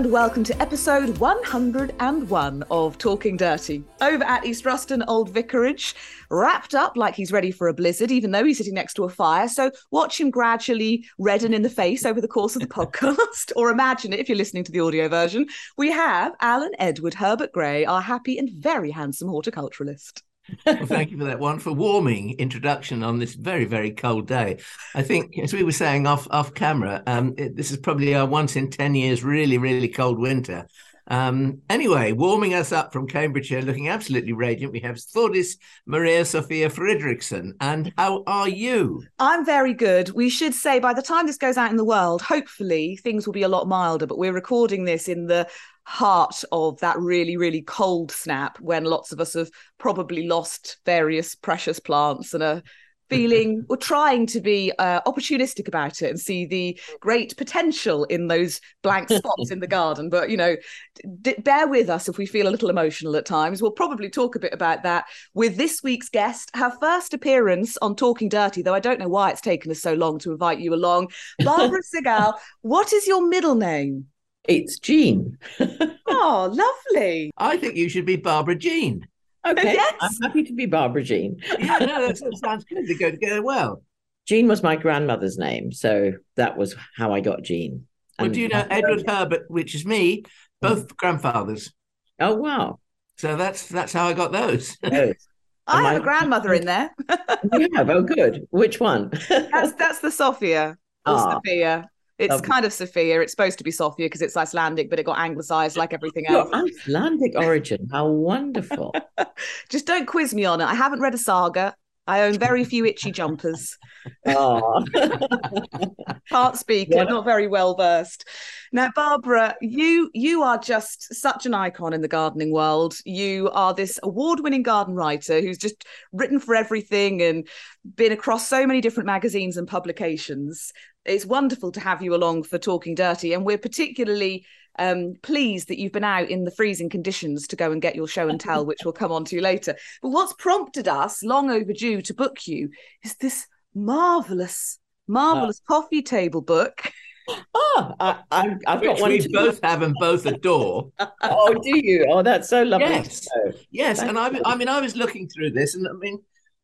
And welcome to episode 101 of Talking Dirty. Over at East Ruston Old Vicarage, wrapped up like he's ready for a blizzard, even though he's sitting next to a fire. So watch him gradually redden in the face over the course of the podcast, or imagine it if you're listening to the audio version. We have Alan Edward Herbert Gray, our happy and very handsome horticulturalist. Well, thank you for that wonderful warming introduction on this very, very cold day. I think, as we were saying off off camera, um, it, this is probably our once in ten years really, really cold winter. Um, anyway, warming us up from Cambridge here, looking absolutely radiant, we have Thordis Maria Sophia Fridriksson. And how are you? I'm very good. We should say by the time this goes out in the world, hopefully things will be a lot milder, but we're recording this in the heart of that really, really cold snap when lots of us have probably lost various precious plants and are feeling or trying to be uh, opportunistic about it and see the great potential in those blank spots in the garden. But, you know, d- bear with us if we feel a little emotional at times. We'll probably talk a bit about that with this week's guest, her first appearance on Talking Dirty, though I don't know why it's taken us so long to invite you along. Barbara Segall, what is your middle name? It's Jean. oh, lovely. I think you should be Barbara Jean. Okay, yes. I'm happy to be Barbara Jean. yeah, no, that sounds good. They go together well. Jean was my grandmother's name, so that was how I got Jean. Well, do you know Edward Herbert, which is me, both mm. grandfathers? Oh wow! So that's that's how I got those. I have a grandmother in there. you have? Oh, good. Which one? that's that's the Sophia or oh. Ah. Sophia. It's kind of Sophia. It's supposed to be Sophia because it's Icelandic, but it got anglicized like everything else. Icelandic origin. How wonderful. Just don't quiz me on it. I haven't read a saga. I own very few itchy jumpers. Oh. Can't speak. Yeah. Not very well versed. Now, Barbara, you you are just such an icon in the gardening world. You are this award-winning garden writer who's just written for everything and been across so many different magazines and publications it's wonderful to have you along for Talking Dirty, and we're particularly um, pleased that you've been out in the freezing conditions to go and get your show and tell, which we'll come on to later. But what's prompted us, long overdue, to book you is this marvelous, marvelous oh. coffee table book. Oh, I, have got one. We both have and both adore. oh, do you? Oh, that's so lovely. Yes, yes. and I, I mean, I was looking through this, and I mean,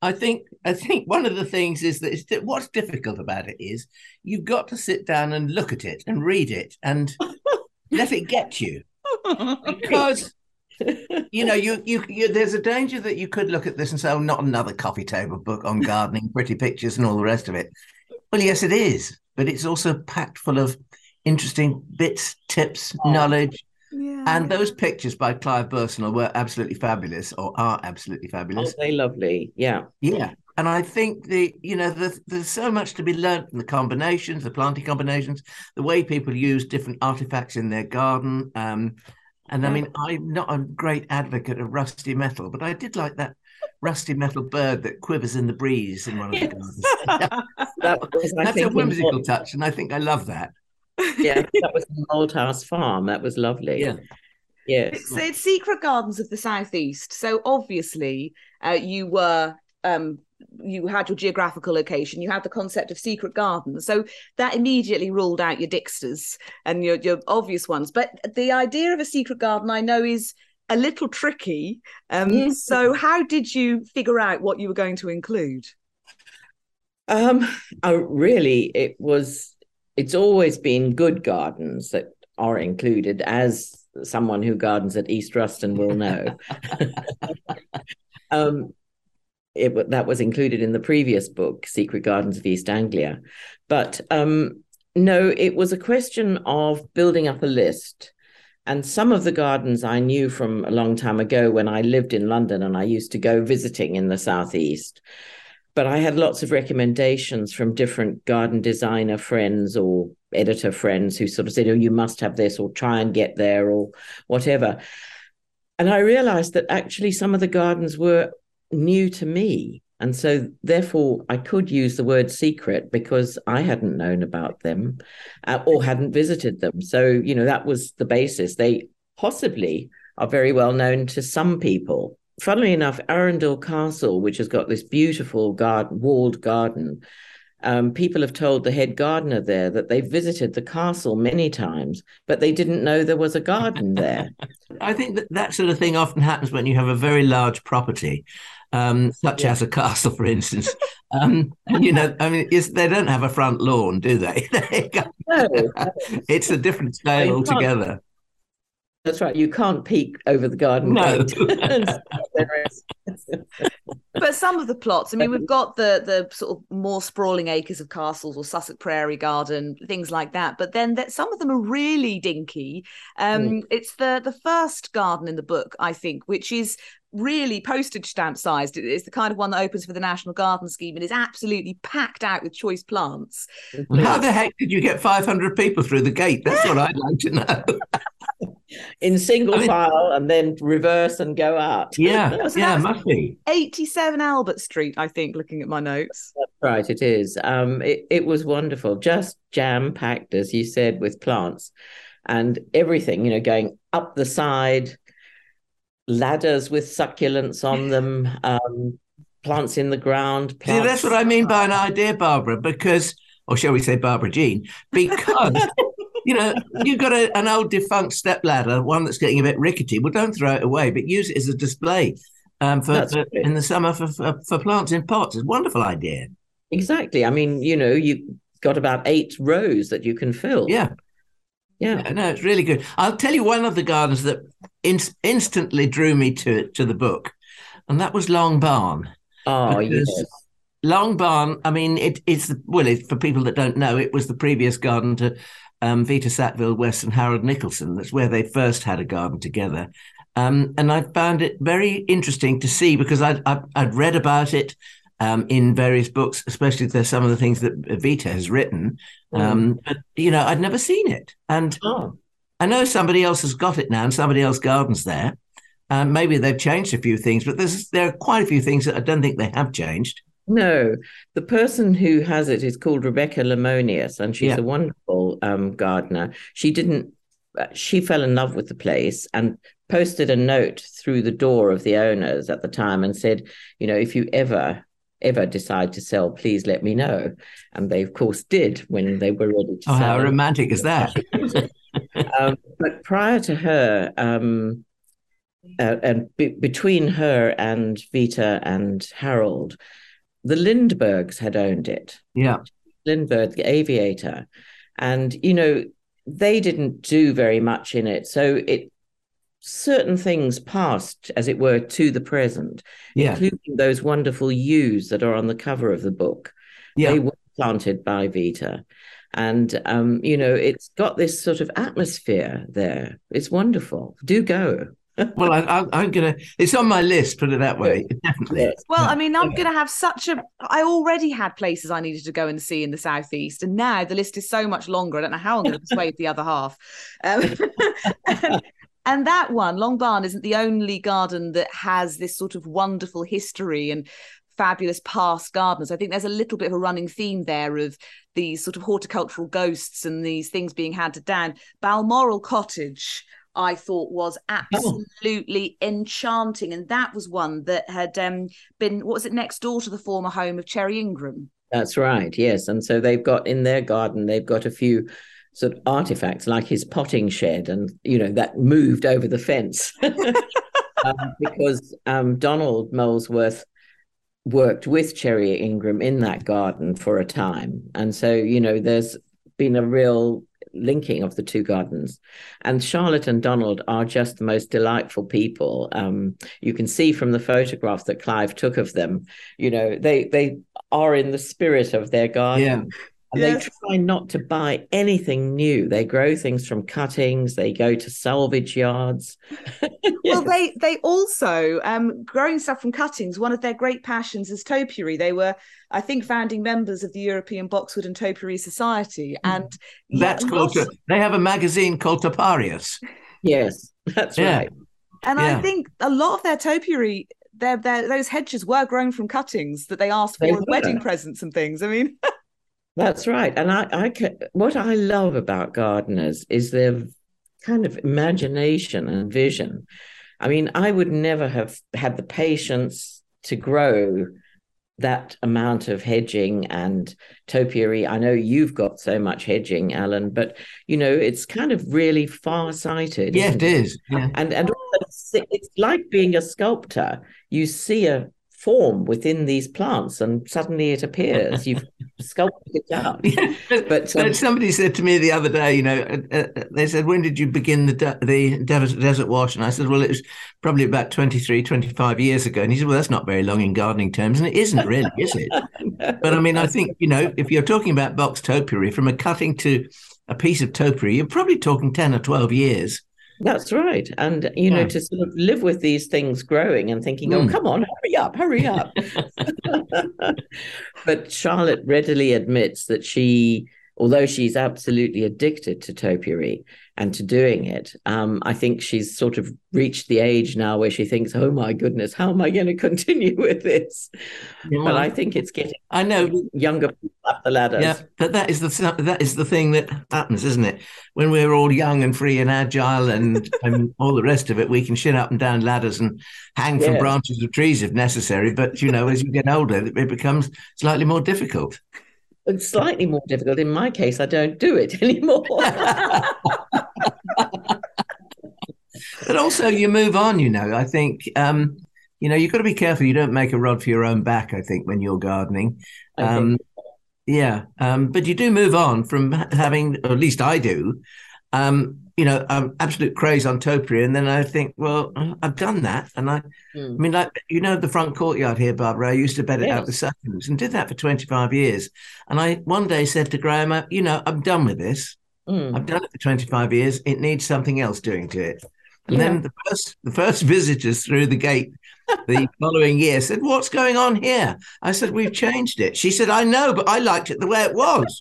I think I think one of the things is that what's difficult about it is you've got to sit down and look at it and read it and let it get you because you know you, you, you there's a danger that you could look at this and say oh not another coffee table book on gardening pretty pictures and all the rest of it well yes it is but it's also packed full of interesting bits tips oh. knowledge yeah. And those pictures by Clive Boursnell were absolutely fabulous, or are absolutely fabulous. Oh, they lovely, yeah, yeah. And I think the you know the, there's so much to be learned from the combinations, the planting combinations, the way people use different artifacts in their garden. Um, and I mean, I'm not a great advocate of rusty metal, but I did like that rusty metal bird that quivers in the breeze in one of yes. the gardens. that was, That's a whimsical touch, and I think I love that yeah, that was the house Farm. That was lovely. Yeah. Yes. It's, it's Secret Gardens of the Southeast. So obviously, uh, you were um, you had your geographical location, you had the concept of secret gardens. So that immediately ruled out your Dixters and your, your obvious ones. But the idea of a secret garden, I know, is a little tricky. Um, yes. So, how did you figure out what you were going to include? Um, oh, really, it was it's always been good gardens that are included, as someone who gardens at East Ruston will know. um, it, that was included in the previous book, Secret Gardens of East Anglia. But um, no, it was a question of building up a list. And some of the gardens I knew from a long time ago when I lived in London and I used to go visiting in the Southeast but I had lots of recommendations from different garden designer friends or editor friends who sort of said, "Oh, you must have this," or "Try and get there," or whatever. and I realized that actually some of the gardens were new to me. And so, therefore, I could use the word secret because I hadn't known about them uh, or hadn't visited them. So, you know, that was the basis. They possibly are very well known to some people. Funnily enough, Arundel Castle, which has got this beautiful garden, walled garden, um, people have told the head gardener there that they visited the castle many times, but they didn't know there was a garden there. I think that that sort of thing often happens when you have a very large property, um, such yeah. as a castle, for instance. Um, and you know, I mean, they don't have a front lawn, do they? no, it's a different scale altogether. That's right. You can't peek over the garden. No. but some of the plots, I mean, we've got the the sort of more sprawling acres of castles or Sussex Prairie Garden, things like that. But then that some of them are really dinky. Um, mm. It's the the first garden in the book, I think, which is really postage stamp sized. It's the kind of one that opens for the National Garden Scheme and is absolutely packed out with choice plants. How the heck did you get 500 people through the gate? That's what I'd like to know. in single I mean, file and then reverse and go out. Yeah, yeah, must be. 87 Albert Street, I think, looking at my notes. That's right, it is. Um, it, it was wonderful, just jam packed, as you said, with plants and everything, you know, going up the side, ladders with succulents on them, um, plants in the ground. Plants. See, that's what I mean by an idea, Barbara, because, or shall we say Barbara Jean, because you know, you've got a, an old defunct step ladder, one that's getting a bit rickety. Well, don't throw it away, but use it as a display um, for, for in the summer for, for, for plants in pots. It's a wonderful idea. Exactly. I mean, you know, you've got about eight rows that you can fill. Yeah. Yeah. yeah no, it's really good. I'll tell you one of the gardens that in- instantly drew me to to the book, and that was Long Barn. Oh, yes. Long Barn, I mean, it, it's well, it, for people that don't know, it was the previous garden to um, Vita Sackville West and Harold Nicolson. That's where they first had a garden together. Um, and I found it very interesting to see because I'd, I'd, read about it um, in various books, especially there's some of the things that Vita has written. Mm. Um, but, you know, I'd never seen it. And oh. I know somebody else has got it now and somebody else gardens there. Um, maybe they've changed a few things, but there's, there are quite a few things that I don't think they have changed. No, the person who has it is called Rebecca Lemonius, and she's yeah. a wonderful um, gardener. She didn't, uh, she fell in love with the place and posted a note through the door of the owners at the time and said, you know, if you ever ever decide to sell, please let me know. And they, of course, did when they were ready to oh, sell. How romantic is that? um, but prior to her, um, uh, and be- between her and Vita and Harold, the Lindberghs had owned it. Yeah. Lindbergh, the aviator. And, you know, they didn't do very much in it. So it certain things passed, as it were, to the present, yeah. including those wonderful yews that are on the cover of the book. Yeah. They were planted by Vita. And um, you know, it's got this sort of atmosphere there. It's wonderful. Do go well, I, am gonna. It's on my list. Put it that way. Definitely. Well, I mean, I'm gonna have such a. I already had places I needed to go and see in the southeast, and now the list is so much longer. I don't know how I'm going to persuade the other half. Um, and, and that one, Long Barn, isn't the only garden that has this sort of wonderful history and fabulous past gardeners. I think there's a little bit of a running theme there of these sort of horticultural ghosts and these things being handed down. Balmoral Cottage I thought was oh. absolutely oh. enchanting. And that was one that had um, been, what was it, next door to the former home of Cherry Ingram. That's right, yes. And so they've got in their garden, they've got a few sort of artifacts like his potting shed and, you know, that moved over the fence. um, because um, Donald Molesworth worked with Cherry Ingram in that garden for a time. And so, you know, there's been a real linking of the two gardens. And Charlotte and Donald are just the most delightful people. Um, you can see from the photograph that Clive took of them, you know, they they are in the spirit of their garden. Yeah. And yes. they try not to buy anything new. They grow things from cuttings. They go to salvage yards. yes. Well, they they also um, growing stuff from cuttings. One of their great passions is topiary. They were, I think, founding members of the European Boxwood and Topiary Society, hmm. and that's yeah, called. Lots... they have a magazine called Topiarius. Yes, that's yeah. right. And Yeah. I think a lot of their topiary, their, their those hedges were grown from cuttings that they asked for They as wedding presents and things. I mean, That's right. And I, I ca- what I love about gardeners is their kind of imagination and vision. I mean, I would never have had the patience to grow that amount of hedging and topiary. I know you've got so much hedging, Alan, but you know, it's kind of really far-sighted. Yeah, it is. Yeah. and and also it's like being a sculptor you see a form within these plants and suddenly it appears you've sculpted it out but, But, um, somebody said to me the other day, you know, uh, uh, they said, when did you begin the de- the desert, desert wash? And I said, well, it was probably about 23, 25 years ago. And he said, well, that's not very long in gardening terms. And it isn't really, is it? But I mean, I think, you know, if you're talking about box topiary, from a cutting to a piece of topiary, you're probably talking 10 or 12 years. That's right. And you know to sort of live with these things growing and thinking oh Mm. come on hurry up hurry up. But charlotte readily admits that she although she's absolutely addicted to topiary and to doing it um, i think she's sort of reached the age now where she thinks oh my goodness how am i going to continue with this but i think it's getting I know younger people up the ladders Yeah, but that is the that is the thing that happens, isn't it? When we're all young and free and agile and, and all the rest of it, we can shit up and down ladders and hang from Yeah. branches of trees if necessary. But you know, as you get older, it becomes slightly more difficult. it's slightly more difficult in my case i don't do it anymore But also, you move on. You know, I think um, you know you've got to be careful. You don't make a rod for your own back. I think when you're gardening. I. Um, yeah, um, but you do move on from having, or at least I do. Um, you know, I'm absolute craze on topiary, and then I think, well, I've done that, and I, I Mm. mean, like you know, the front courtyard here, Barbara. I used to bed it out the succulents and did that for 25 years. And I one day said to Graham, uh, you know, I'm done with this. Mm. I've done it for 25 years. It needs something else doing to it. And Yeah. then the first the first visitors through the gate the following year said, What's going on here? I said, We've changed it. She said, I know, but I liked it the way it was.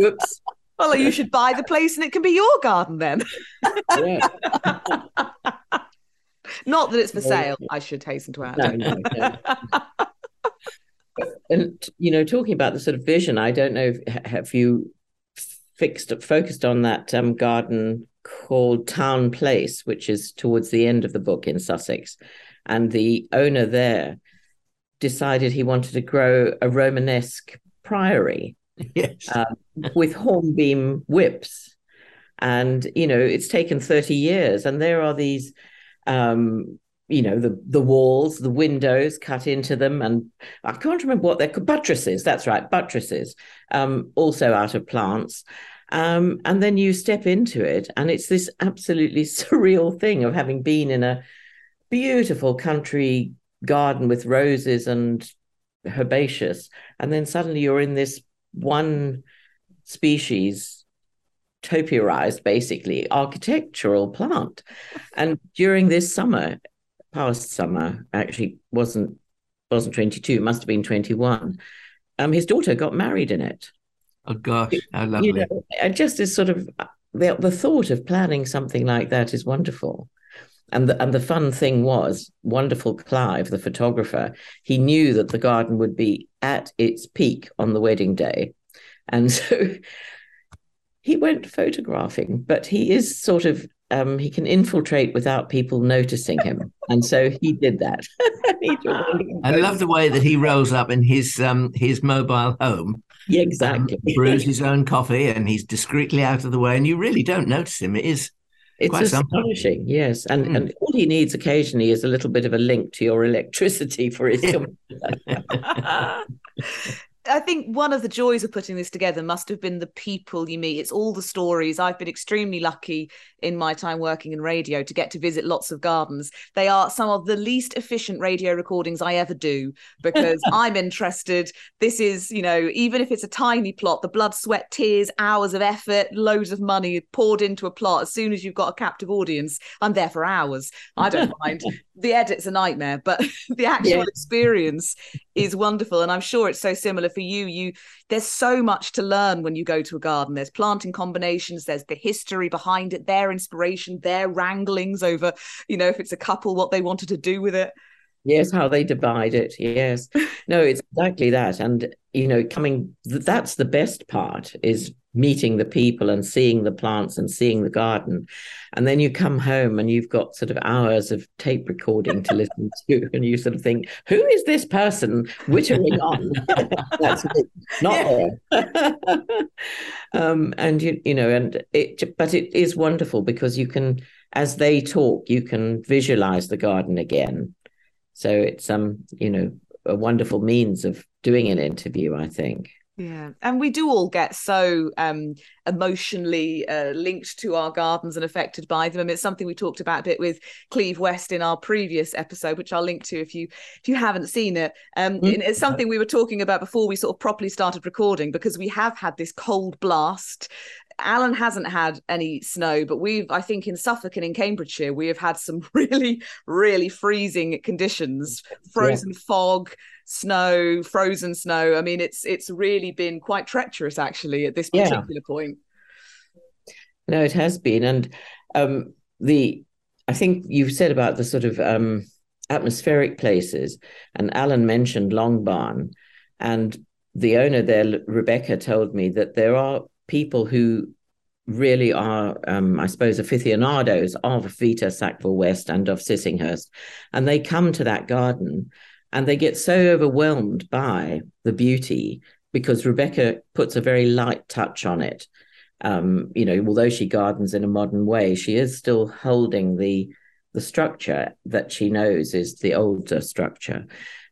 Oops. well, you should buy the place and it can be your garden then. Yeah. Not that it's for sale, I should hasten to add. No, no, no. and you know, talking about the sort of vision, I don't know if have you fixed focused on that um, garden called Town Place, which is towards the end of the book in Sussex, and the owner there decided he wanted to grow a Romanesque priory Yes. um, with hornbeam whips. And, you know, it's taken 30 years. And there are these, um, you know, the, the walls, the windows cut into them. And I can't remember what they're called. Buttresses. That's right. Buttresses, um, also out of plants. Um, and then you step into it, and it's this absolutely surreal thing of having been in a beautiful country garden with roses and herbaceous. And then suddenly you're in this one species topiarized basically architectural plant and during this summer past summer actually wasn't wasn't 22 must have been 21 um his daughter got married in it Oh gosh, how lovely. you know just as sort of the, the thought of planning something like that is wonderful. And the, and the fun thing was wonderful clive the photographer he knew that the garden would be at its peak on the wedding day. And so he went photographing but he is sort of um, he can infiltrate without people noticing him. And so he did that. He I love the way that he rolls up in his um his mobile home, Yeah, exactly brews his own coffee, and he's discreetly out of the way, and you really don't notice him. It is It's Quite something. astonishing, yes. And Mm. and all he needs occasionally is a little bit of a link to your electricity for his computer. I think one of the joys of putting this together must have been the people you meet. It's all the stories. I've been extremely lucky in my time working in radio to get to visit lots of gardens. They are some of the least efficient radio recordings I ever do because I'm interested. This is, you know, even if it's a tiny plot, the blood, sweat, tears, hours of effort, loads of money poured into a plot. As soon as you've got a captive audience, I'm there for hours. I don't mind. The edit's a nightmare, but the actual Yeah. experience is wonderful. And i'm sure it's so similar for you. You there's so much to learn when you go to a garden. There's planting combinations there's the history behind it their inspiration their wranglings over you know if it's a couple what they wanted to do with it Yes, how they divide it. Yes. No, it's exactly that. And, you know, coming, that's the best part is meeting the people and seeing the plants and seeing the garden. And then you come home and you've got sort of hours of tape recording to listen to. And you sort of think, who is this person whittling on? that's it, not there. um, and, you, you know, and it, but it is wonderful because you can, as they talk, you can visualize the garden again so it's um, you know, a wonderful means of doing an interview, I think. Yeah, and we do all get so um, emotionally uh, linked to our gardens and affected by them. I mean, it's something we talked about a bit with Cleve West in our previous episode, which I'll link to if you if you haven't seen it. Um, mm-hmm. It's something we were talking about before we sort of properly started recording because we have had this cold blast Alan hasn't had any snow, but we've, I think, in Suffolk and in Cambridgeshire, we have had some really, really freezing conditions, frozen yeah. fog, snow, frozen snow. I mean, it's it's really been quite treacherous actually at this particular yeah. point. No, it has been, and um, the I think you've said about the sort of um, atmospheric places, and Alan mentioned Longbarn, and the owner there, Rebecca, told me that there are people who really are, um, I suppose, aficionados of Vita Sackville West and of Sissinghurst. And they come to that garden and they get so overwhelmed by the beauty because Rebecca puts a very light touch on it. Um, you know, although she gardens in a modern way, she is still holding the the structure that she knows is the older structure.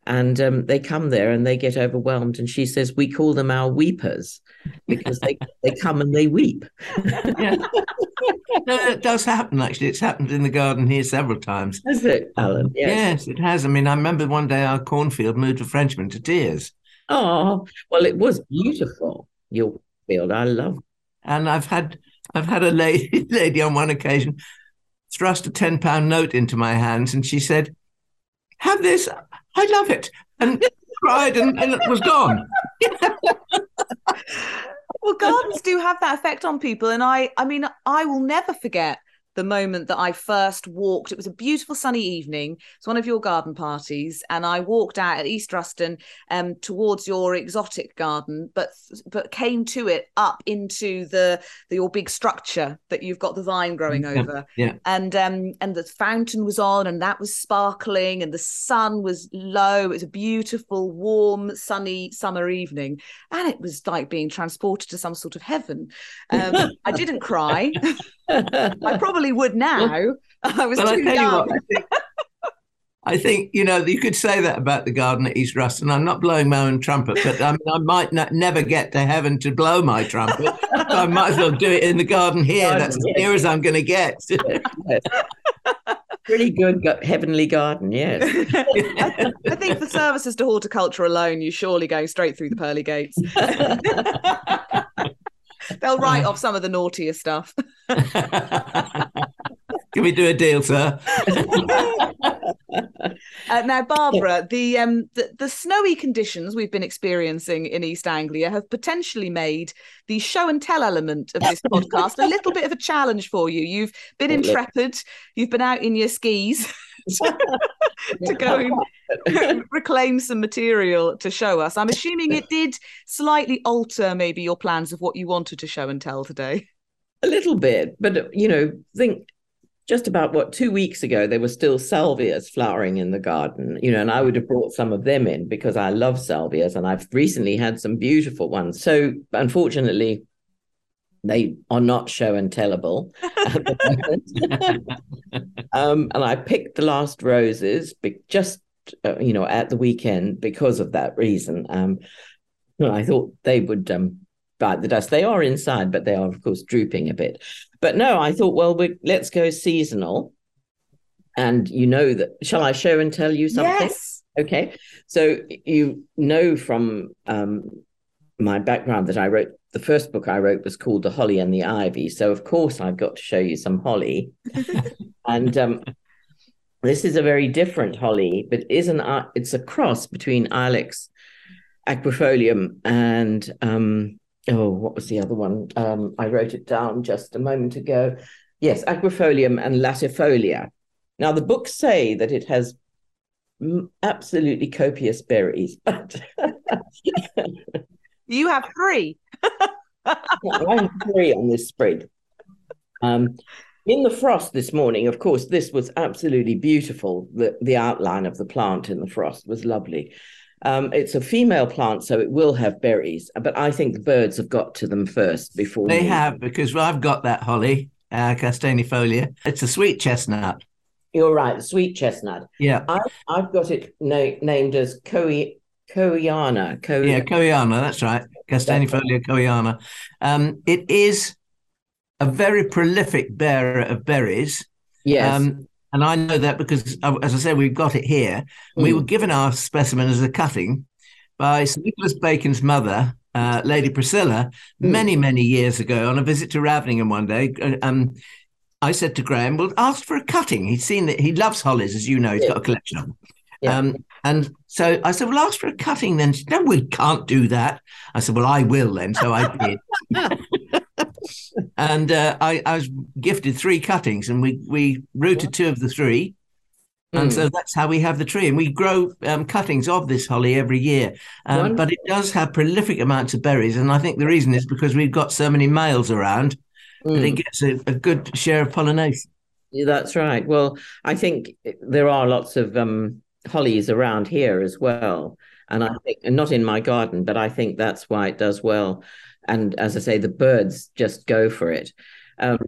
And um, they come there and they get overwhelmed. And she says, We call them our weepers because they, they come and they weep. yeah. No, it does happen, actually. It's happened in the garden here several times. Has it, Alan? Yes. yes, it has. I mean, I remember one day our cornfield moved a Frenchman to tears. Oh, well, it was beautiful, your field. I love And I've had I've had a lady, lady on one occasion thrust a 10 pound note into my hands and she said, Have this. I love it. And cried and, and it was gone. well, gardens do have that effect on people. And I I mean, I will never forget the moment that I first walked. It was a beautiful sunny evening. It's one of your garden parties, and I walked out at East Ruston um, towards your exotic garden, but but came to it up into the, the your big structure that you've got the vine growing yeah, over. Yeah. And um and the fountain was on, and that was sparkling, and the sun was low. It was a beautiful, warm, sunny summer evening, and it was like being transported to some sort of heaven. Um, I didn't cry. I probably would now. I was too young. What, I, think, I, think, you know you could say that about the garden at East Ruston. I'm not blowing my own trumpet, but I, mean, I might not, never get to heaven to blow my trumpet. so I might as well do it in the garden here. Garden, That's yes. as near as I'm going to get. yes. Pretty good heavenly garden, yes. I, I think for services to horticulture alone, you surely go straight through the pearly gates. They'll write off some of the naughtier stuff. Can we do a deal, sir? uh, now, Barbara, the, um, the the snowy conditions we've been experiencing in East Anglia have potentially made the show and tell element of this podcast a little bit of a challenge for you. You've been intrepid. You've been out in your skis. to go and reclaim some material to show us. I'm assuming it did slightly alter maybe your plans of what you wanted to show and tell today. A little bit, but you know, think just about what two weeks ago there were still salvias flowering in the garden you know and i would have brought some of them in because i love salvias and i've recently had some beautiful ones so unfortunately they are not show and tellable um, and i picked the last roses just uh, you know at the weekend because of that reason. Um, i thought they would um, bite the dust. They are inside but they are of course drooping a bit. But no i thought well we, let's go seasonal. And you know that shall i show and tell you something? Yes. okay. So you know from um, my background that i wrote the first book I wrote was called The Holly and the Ivy. So, of course, I've got to show you some holly. and um, this is a very different holly, but is an uh, it's a cross between Ilex aquifolium and um, oh, what was the other one? Um, I wrote it down just a moment ago. Yes, aquifolium and latifolia. Now the books say that it has absolutely copious berries, but you have three. I have three on this spread. Um, in the frost this morning, of course, this was absolutely beautiful. The, the outline of the plant in the frost was lovely. Um, it's a female plant, so it will have berries, but I think the birds have got to them first before they me. have because I've got that holly, uh, castaneifolia. It's a sweet chestnut. You're right, the sweet chestnut. Yeah, I, have got it na- named as Koi Koehneana. Ko- yeah, Koehneana. That's right, castaneifolia koehneana. Um, it is a very prolific bearer of berries. Yes. Um, and I know that because, uh, as I said, we've got it here. Mm. We were given our specimen as a cutting by Sir Nicholas Bacon's mother, uh, Lady Priscilla, mm. many, many years ago on a visit to Raveningham one day. Uh, um, I said to Graham, well, ask for a cutting. He'd seen that he loves hollies, as you know, he's got a collection of them. Yeah. Um, and so I said, well, ask for a cutting then. Said, no, we can't do that. I said, well, I will then. So I did. and uh, I, I, was gifted three cuttings, and we we rooted two of the three, and mm. so that's how we have the tree. And we grow um, cuttings of this holly every year, um, but it does have prolific amounts of berries. And I think the reason is because we've got so many males around mm. that it gets a, a, good share of pollination. Yeah, that's right. Well, I think there are lots of um, hollies around here as well. And I think, and not in my garden, but I think that's why it does well and as I say, the birds just go for it. Um,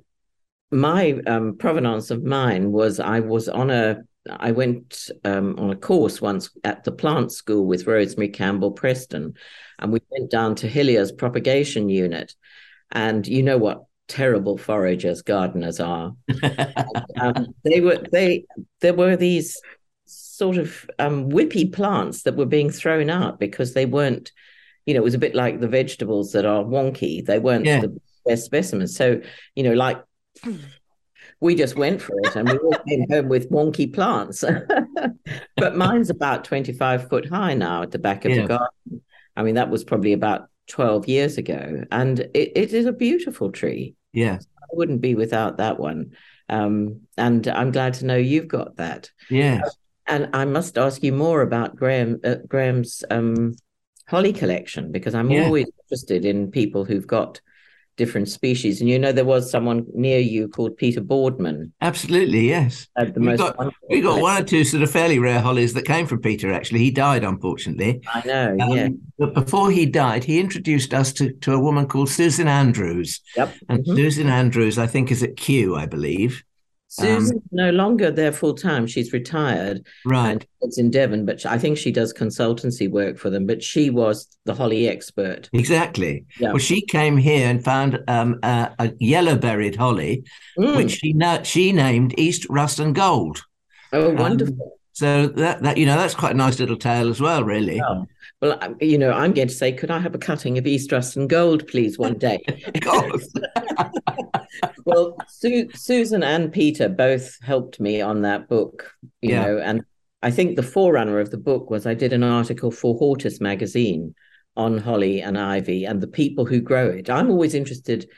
my um, provenance of mine was I was on a I went um, on a course once at the plant school with Rosemary Campbell Preston, and we went down to Hillier's propagation unit, and you know what terrible foragers gardeners are. um, they were they there were these sort of um, whippy plants that were being thrown out because they weren't you know, it was a bit like the vegetables that are wonky. They weren't yeah. the best specimens. So, you know, like we just went for it and we all came home with wonky plants. but mine's about 25 foot high now at the back of yeah. the garden. I mean, that was probably about 12 years ago. And it, it is a beautiful tree. Yeah. I wouldn't be without that one. Um, and I'm glad to know you've got that. Yeah. And I must ask you more about Graham uh, Graham's um, holly collection because I'm yeah. always interested in people who've got different species. And you know, there was someone near you called Peter Boardman. Absolutely, yes. we got, we got one or two sort of fairly rare hollies that came from Peter, actually. He died, unfortunately. I know, um, yeah. But before he died, he introduced us to, to a woman called Susan Andrews. Yep. And mm-hmm. Susan Andrews, I think, is at Kew, I believe. Susan's um, no longer there full time. She's retired. Right. It's in Devon, but I think she does consultancy work for them. But she was the holly expert. Exactly. Yeah. Well, she came here and found um, a, a yellow berried holly, mm. which she na- she named East Ruston Gold. Oh, wonderful. Um, so that that you know that's quite a nice little tale as well, really. Well, you know, I'm going to say, could I have a cutting of East Ruston Gold, please, one day? of course. well, Su- Susan and Peter both helped me on that book, you yeah. know, and I think the forerunner of the book was I did an article for Hortus magazine on holly and ivy and the people who grow it. I'm always interested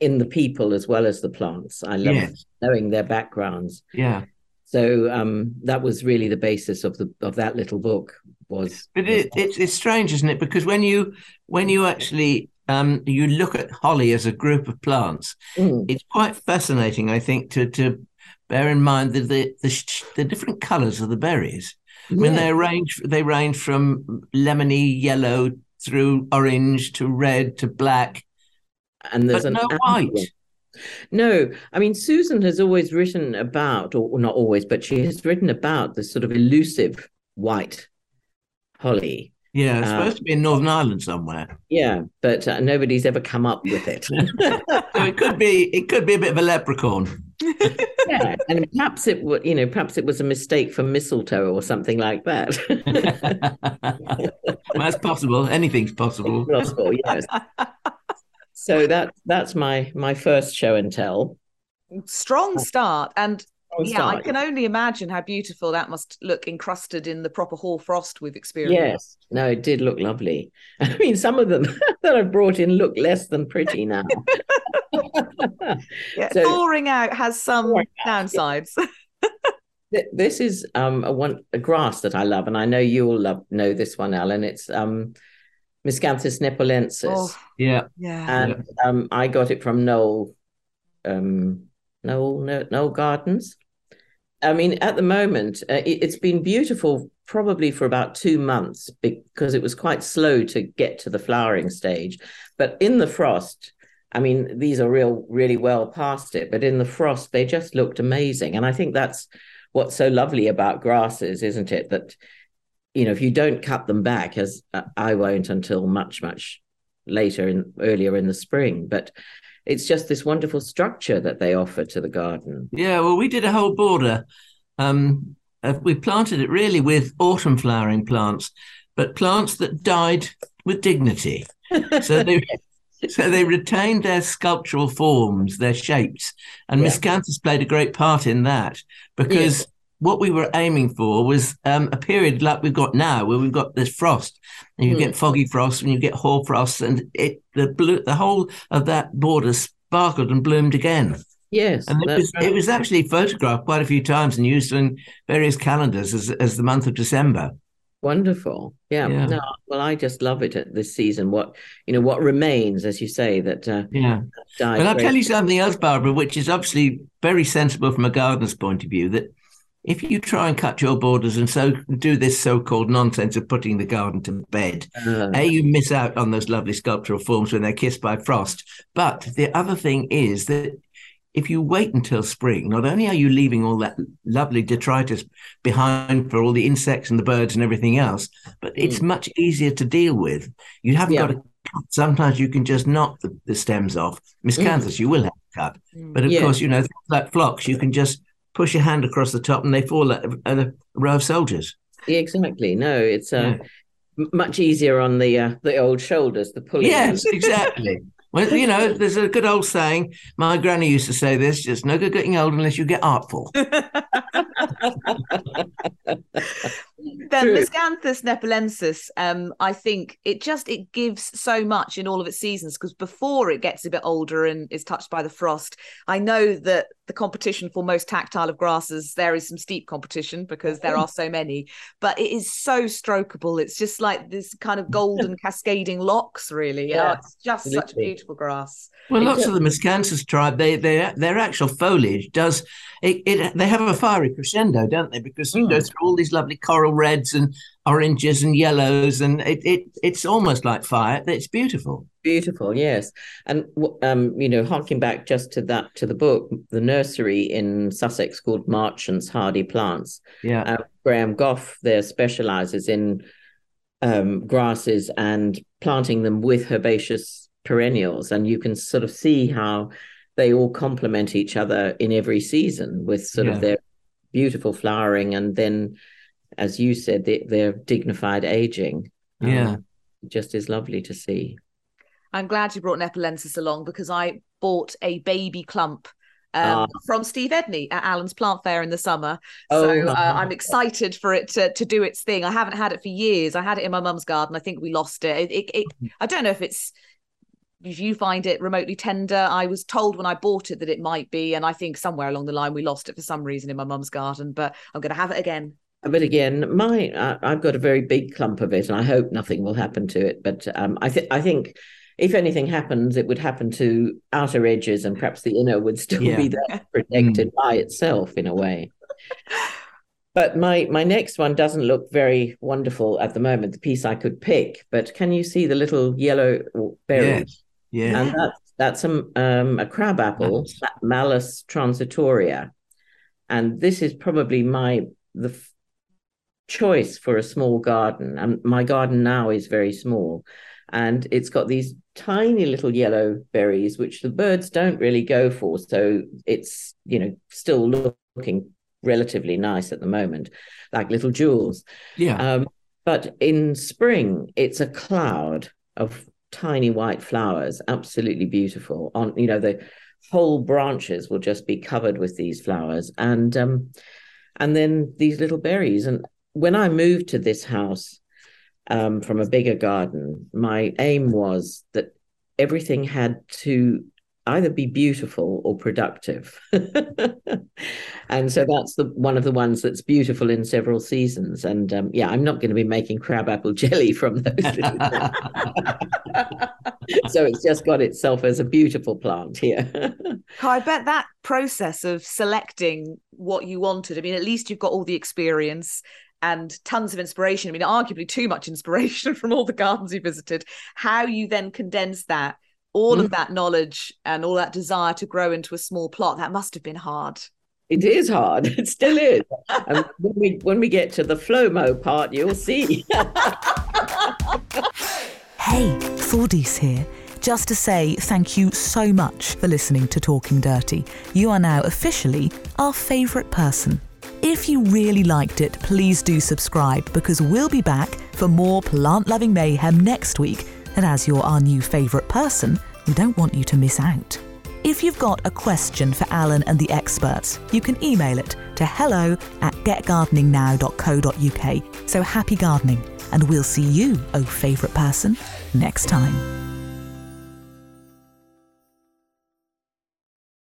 in the people as well as the plants. I love yes. knowing their backgrounds. Yeah. So um, that was really the basis of the of that little book was. But it, it's it's strange, isn't it? Because when you when you actually um, you look at holly as a group of plants, mm. it's quite fascinating, I think, to to bear in mind the the, the, the different colours of the berries. I mean, they range they range from lemony yellow through orange to red to black, and there's no white. No, I mean Susan has always written about, or not always, but she has written about the sort of elusive white holly. Yeah, it's uh, supposed to be in Northern Ireland somewhere. Yeah, but uh, nobody's ever come up with it. so it could be it could be a bit of a leprechaun. yeah, and perhaps it would you know perhaps it was a mistake for mistletoe or something like that. well, that's possible. Anything's possible. It's possible, yes. So that that's my my first show and tell. Strong start, and yeah, I can only imagine how beautiful that must look encrusted in the proper hoar frost we've experienced. Yes, no, it did look lovely. I mean, some of them that I've brought in look less than pretty now. yeah, so, thawing out has some downsides. this is um, a one a grass that I love, and I know you all love know this one, Alan. It's um, Miscanthus nepalensis. Oh, yeah, yeah. And um, I got it from Knoll, um, Knoll, Knoll Gardens. I mean, at the moment, uh, it, it's been beautiful probably for about two months because it was quite slow to get to the flowering stage. But in the frost, I mean, these are real, really well past it. But in the frost, they just looked amazing, and I think that's what's so lovely about grasses, isn't it? That you know, if you don't cut them back, as I won't until much, much later in earlier in the spring, but it's just this wonderful structure that they offer to the garden. Yeah, well, we did a whole border. Um, we planted it really with autumn flowering plants, but plants that died with dignity. So they so they retained their sculptural forms, their shapes, and yeah. Miscanthus played a great part in that because. What we were aiming for was um, a period like we've got now, where we've got this frost, and you mm. get foggy frost, and you get hoar frost, and it the blue, the whole of that border sparkled and bloomed again. Yes, and it was, right. it was actually photographed quite a few times and used in various calendars as as the month of December. Wonderful. Yeah. yeah. No, well, I just love it at this season. What you know, what remains, as you say, that uh, yeah. But I'll tell you something else, Barbara, which is obviously very sensible from a gardener's point of view. That if you try and cut your borders and so do this so-called nonsense of putting the garden to bed, uh, a you miss out on those lovely sculptural forms when they're kissed by frost. But the other thing is that if you wait until spring, not only are you leaving all that lovely detritus behind for all the insects and the birds and everything else, but it's mm. much easier to deal with. You haven't yeah. got to cut. Sometimes you can just knock the, the stems off. Miscanthus, mm. you will have to cut. Mm. But of yeah. course, you know, like phlox, you can just push your hand across the top and they fall like a, a row of soldiers. Yeah, exactly. No, it's uh, yeah. much easier on the uh, the old shoulders, the pulling. Yes, exactly. Well, you know, there's a good old saying. My granny used to say this: "It's no good getting old unless you get artful." then Miscanthus nepalensis, um, I think it just it gives so much in all of its seasons because before it gets a bit older and is touched by the frost, I know that the competition for most tactile of grasses there is some steep competition because there are so many, but it is so strokable. It's just like this kind of golden cascading locks, really. Yeah, oh, it's just absolutely. such a beautiful grass. Well, lots of the Miscanthus tribe, they, they their actual foliage does it, it, They have a fiery crescendo, don't they? Because you mm. go through all these lovely coral reds and oranges and yellows, and it, it it's almost like fire. It's beautiful. Beautiful, yes. And um, you know, harking back just to that to the book, the nursery in Sussex called Marchant's Hardy Plants. Yeah, uh, Graham Gough there specializes in um, grasses and planting them with herbaceous perennials, and you can sort of see how they all complement each other in every season with sort yeah. of their beautiful flowering and then as you said they, their dignified aging yeah um, just is lovely to see i'm glad you brought nepalensis along because i bought a baby clump um, uh, from Steve Edney at Alan's Plant Fair in the summer. Oh, so uh, I'm excited for it to, to do its thing. I haven't had it for years. I had it in my mum's garden. I think we lost it. It, it, it. I don't know if it's if you find it remotely tender i was told when i bought it that it might be and i think somewhere along the line we lost it for some reason in my mum's garden but i'm going to have it again but again my i've got a very big clump of it and i hope nothing will happen to it but um, i think i think if anything happens it would happen to outer edges and perhaps the inner would still yeah. be there protected mm. by itself in a way but my my next one doesn't look very wonderful at the moment the piece i could pick but can you see the little yellow berries yes. Yeah. And that's that's a, um, a crab apple, Malus transitoria. And this is probably my the choice for a small garden. And my garden now is very small. And it's got these tiny little yellow berries, which the birds don't really go for. So it's, you know, still looking relatively nice at the moment, like little jewels. Yeah. Um, but in spring, it's a cloud of tiny white flowers, absolutely beautiful. On you know the whole branches will just be covered with these flowers and um and then these little berries and when i moved to this house um, from a bigger garden my aim was that everything had to either be beautiful or productive. and so that's the one of the ones that's beautiful in several seasons. And um, yeah, I'm not going to be making crabapple jelly from those. so it's just got itself as a beautiful plant here. I bet that process of selecting what you wanted, I mean, at least you've got all the experience and tons of inspiration. I mean, arguably too much inspiration from all the gardens you visited. How you then condense that all mm. of that knowledge and all that desire to grow into a small plot that must have been hard it is hard it still is and when we when we get to the flomo part you'll see hey Thordis here just to say thank you so much for listening to Talking Dirty. You are now officially our favourite person. If you really liked it, please do subscribe because we'll be back for more plant loving mayhem next week. And as you're our new favourite person, we don't want you to miss out. If you've got a question for Alan and the experts, you can email it to hello at getgardeningnow.co.uk. So happy gardening, and we'll see you, oh favourite person, next time.